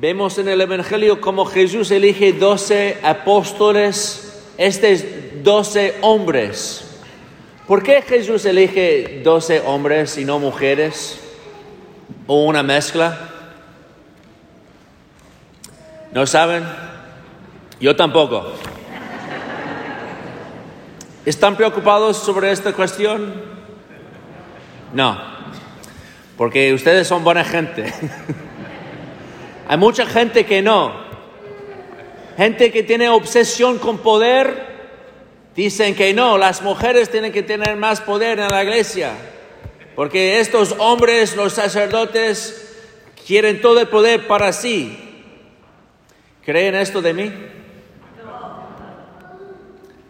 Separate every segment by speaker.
Speaker 1: Vemos en el Evangelio cómo Jesús elige doce apóstoles, estos doce hombres. ¿Por qué Jesús elige doce hombres y no mujeres? ¿O una mezcla? ¿No saben? Yo tampoco. ¿Están preocupados sobre esta cuestión? No, porque ustedes son buena gente. Hay mucha gente que no. Gente que tiene obsesión con poder, dicen que no, las mujeres tienen que tener más poder en la iglesia, porque estos hombres, los sacerdotes, quieren todo el poder para sí. ¿Creen esto de mí?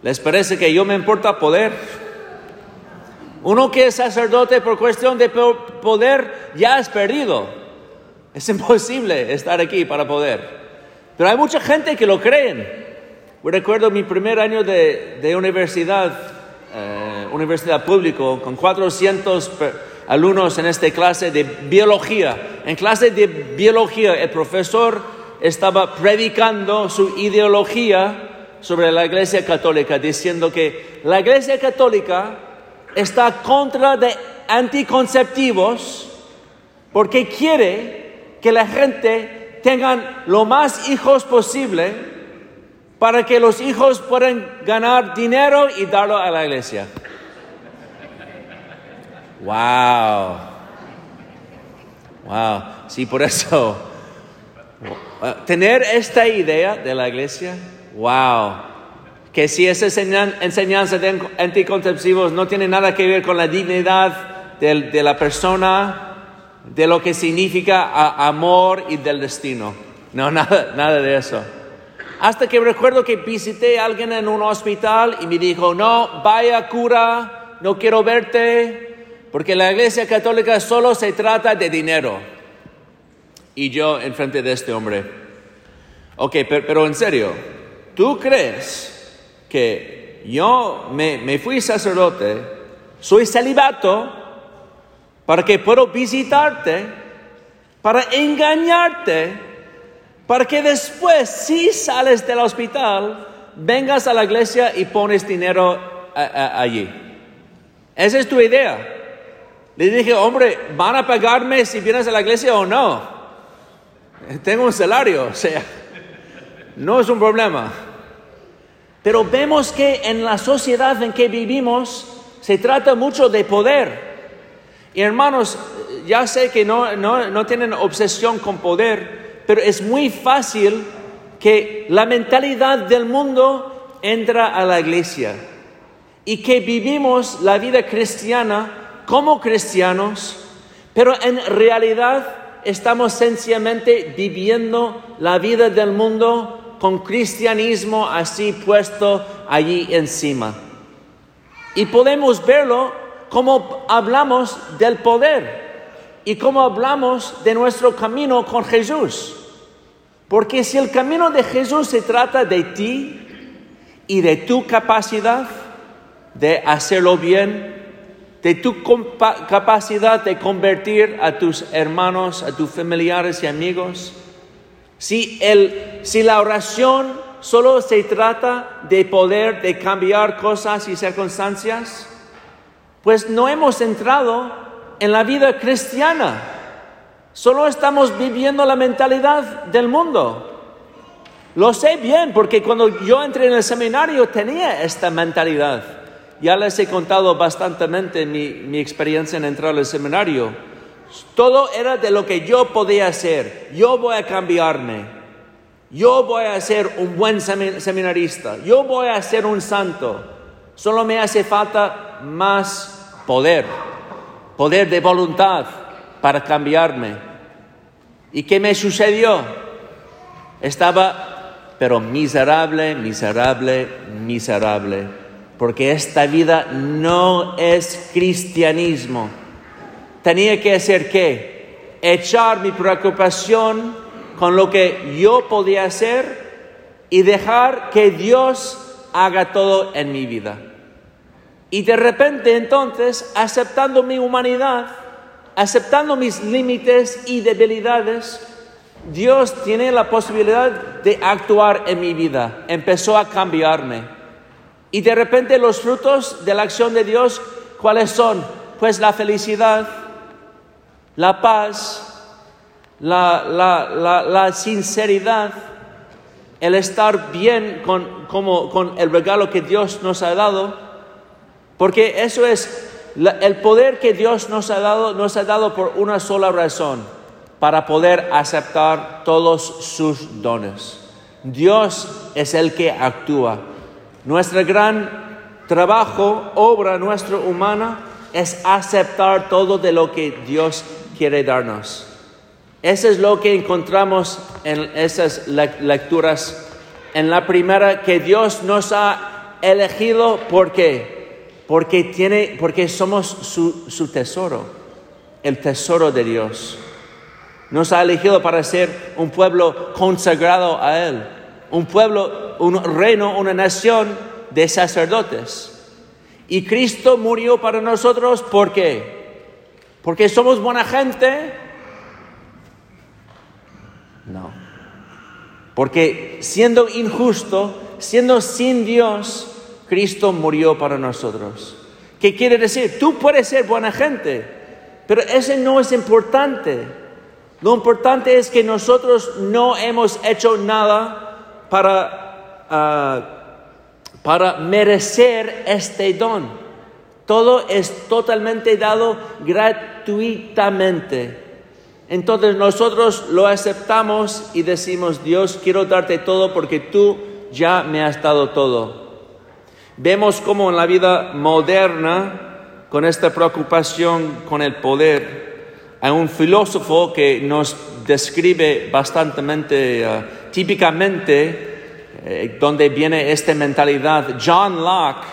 Speaker 1: ¿Les parece que yo me importa poder? Uno que es sacerdote por cuestión de poder ya es perdido. Es imposible estar aquí para poder. Pero hay mucha gente que lo creen. recuerdo mi primer año de, universidad, eh, universidad público, con 400 alumnos en esta clase de biología. En clase de biología el profesor estaba predicando su ideología sobre la Iglesia Católica, diciendo que la Iglesia Católica está contra de anticonceptivos porque quiere que la gente tengan lo más hijos posible para que los hijos puedan ganar dinero y darlo a la iglesia. Wow. Wow. Sí, por eso. Tener esta idea de la iglesia Wow. Que si esa enseñanza de anticonceptivos no tiene nada que ver con la dignidad de, la persona, de lo que significa amor y del destino. No, nada, nada de eso. Hasta que recuerdo que visité a alguien en un hospital y me dijo, no, vaya cura, no quiero verte, porque la iglesia católica solo se trata de dinero. Y yo enfrente de este hombre, ok, pero en serio, ¿Tú crees que yo me, fui sacerdote, soy celibato, para que puedo visitarte, para engañarte, para que después, si sales del hospital, vengas a la iglesia y pones dinero allí? Esa es tu idea. Le dije, hombre, ¿van a pagarme si vienes a la iglesia o no? Tengo un salario, o sea, no es un problema. Pero vemos que en la sociedad en que vivimos se trata mucho de poder. Y hermanos, ya sé que no, no, tienen obsesión con poder, pero es muy fácil que la mentalidad del mundo entra a la iglesia y que vivimos la vida cristiana como cristianos, pero en realidad estamos sencillamente viviendo la vida del mundo con cristianismo así puesto allí encima. Y podemos verlo como hablamos del poder y como hablamos de nuestro camino con Jesús. Porque si el camino de Jesús se trata de ti y de tu capacidad de hacerlo bien, de tu capacidad de convertir a tus hermanos, a tus familiares y amigos, si, el, si la oración solo se trata de poder, de cambiar cosas y circunstancias, pues no hemos entrado en la vida cristiana. Solo estamos viviendo la mentalidad del mundo. Lo sé bien porque cuando yo entré en el seminario tenía esta mentalidad. Ya les he contado bastante mi, mi experiencia en entrar al seminario. Todo era de lo que yo podía hacer. Yo voy a cambiarme. Yo voy a ser un buen seminarista. Yo voy a ser un santo. Solo me hace falta más poder. Poder de voluntad para cambiarme. ¿Y qué me sucedió? Estaba, pero miserable, miserable, miserable. Porque esta vida no es cristianismo tenía que hacer qué? Echar mi preocupación con lo que yo podía hacer y dejar que Dios haga todo en mi vida. Y de repente entonces, aceptando mi humanidad, aceptando mis límites y debilidades, Dios tiene la posibilidad de actuar en mi vida. Empezó a cambiarme. Y de repente los frutos de la acción de Dios, ¿cuáles son? Pues la felicidad, la paz, la, sinceridad, el estar bien con, como, con el regalo que Dios nos ha dado. Porque eso es el poder que Dios nos ha dado, nos ha dado por una sola razón para poder aceptar todos sus dones. Dios es el que actúa. Nuestro gran trabajo, obra nuestra humana, es aceptar todo de lo que Dios quiere darnos. Eso es lo que encontramos en esas lecturas. En la primera, que Dios nos ha elegido, ¿por qué? Porque, tiene, porque somos su, su tesoro, el tesoro de Dios. Nos ha elegido para ser un pueblo consagrado a Él, un pueblo, un reino, una nación de sacerdotes. Y Cristo murió para nosotros, ¿por qué? Porque somos buena gente. No. Porque siendo injusto, siendo sin Dios, Cristo murió para nosotros. ¿Qué quiere decir? Tú puedes ser buena gente, pero ese no es importante. Lo importante es que nosotros no hemos hecho nada para, ah, para merecer este don. Todo es totalmente dado gratuitamente. Entonces nosotros lo aceptamos y decimos, Dios, quiero darte todo porque tú ya me has dado todo. Vemos como en la vida moderna, con esta preocupación con el poder, hay un filósofo que nos describe bastante uh, típicamente eh, donde viene esta mentalidad. John Locke,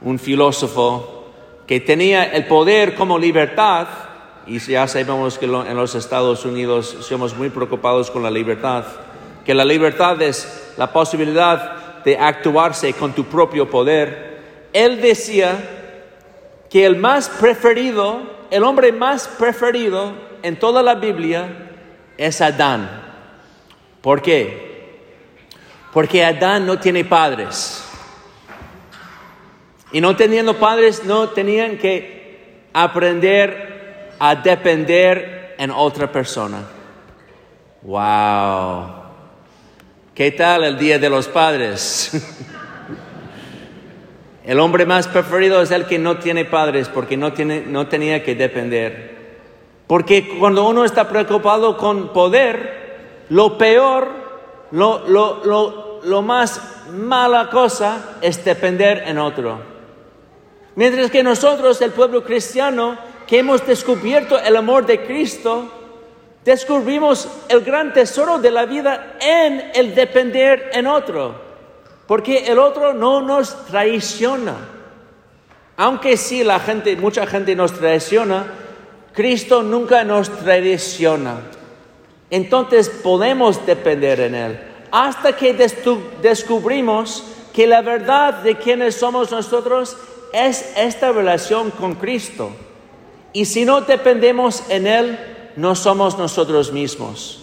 Speaker 1: un filósofo que tenía el poder como libertad, y ya sabemos que en los Estados Unidos somos muy preocupados con la libertad, que la libertad es la posibilidad de actuarse con tu propio poder. Él decía que el más preferido el hombre más preferido en toda la Biblia es Adán. ¿Por qué? Porque Adán no tiene padres. Y no teniendo padres, no tenían que aprender a depender en otra persona. ¡Wow! ¿Qué tal el Día de los Padres? El hombre más preferido es el que no tiene padres porque no, tiene, no tenía que depender. Porque cuando uno está preocupado con poder, lo peor, lo, lo, lo más mala cosa es depender en otro. Mientras que nosotros, el pueblo cristiano, que hemos descubierto el amor de Cristo, descubrimos el gran tesoro de la vida en el depender en otro. Porque el otro no nos traiciona. Aunque sí la gente, mucha gente nos traiciona, Cristo nunca nos traiciona. Entonces podemos depender en Él. Hasta que descubrimos que la verdad de quienes somos nosotros es esta relación con Cristo. Y si no dependemos en Él, no somos nosotros mismos.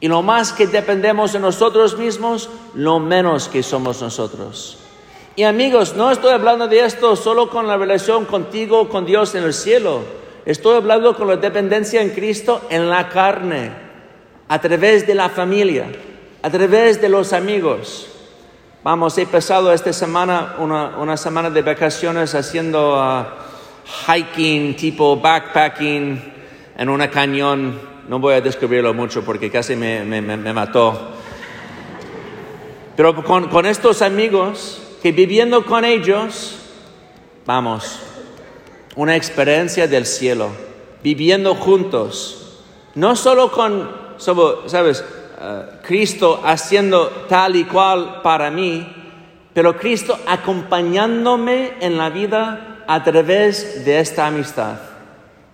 Speaker 1: Y lo más que dependemos de nosotros mismos, lo menos que somos nosotros. Y amigos, no estoy hablando de esto solo con la relación contigo, con Dios en el cielo. Estoy hablando con la dependencia en Cristo en la carne, a través de la familia, a través de los amigos. Vamos, he pasado esta semana una, semana de vacaciones haciendo uh, hiking tipo backpacking en una cañón. No voy a describirlo mucho porque casi me, mató. Pero con, con, estos amigos, que viviendo con ellos, vamos, una experiencia del cielo, viviendo juntos, no solo con, sabes, eh, Cristo haciendo tal y cual para mí, pero Cristo acompañándome en la vida a través de esta amistad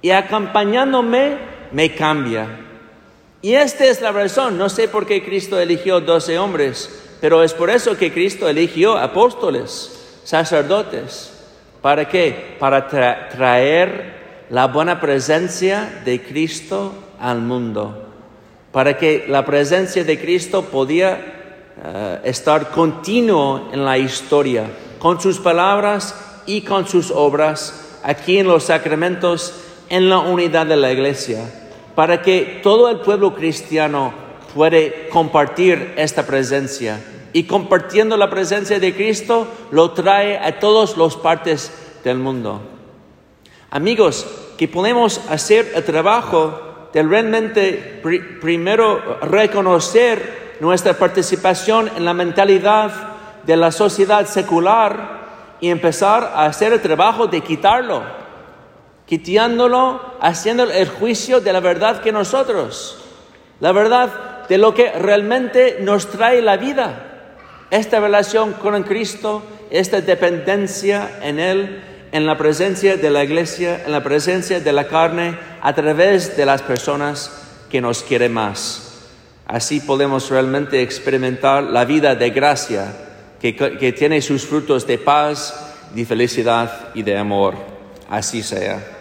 Speaker 1: y acompañándome me cambia. Y esta es la razón, no sé por qué Cristo eligió doce hombres, pero es por eso que Cristo eligió apóstoles, sacerdotes. ¿Para qué? Para traer la buena presencia de Cristo al mundo. para que la presencia de Cristo podía eh, estar continuo en la historia, con sus palabras y con sus obras, aquí en los sacramentos, en la unidad de la iglesia, para que todo el pueblo cristiano puede compartir esta presencia. Y compartiendo la presencia de Cristo, lo trae a todas las partes del mundo. Amigos, que podemos hacer el trabajo de realmente primero reconocer nuestra participación en la mentalidad de la sociedad secular y empezar a hacer el trabajo de quitarlo, quitándolo, haciendo el juicio de la verdad que nosotros, la verdad de lo que realmente nos trae la vida, esta relación con Cristo, esta dependencia en Él, en la presencia de la iglesia, en la presencia de la carne, a través de las personas que nos quieren más. Así podemos realmente experimentar la vida de gracia que, que tiene sus frutos de paz, de felicidad y de amor. Así sea.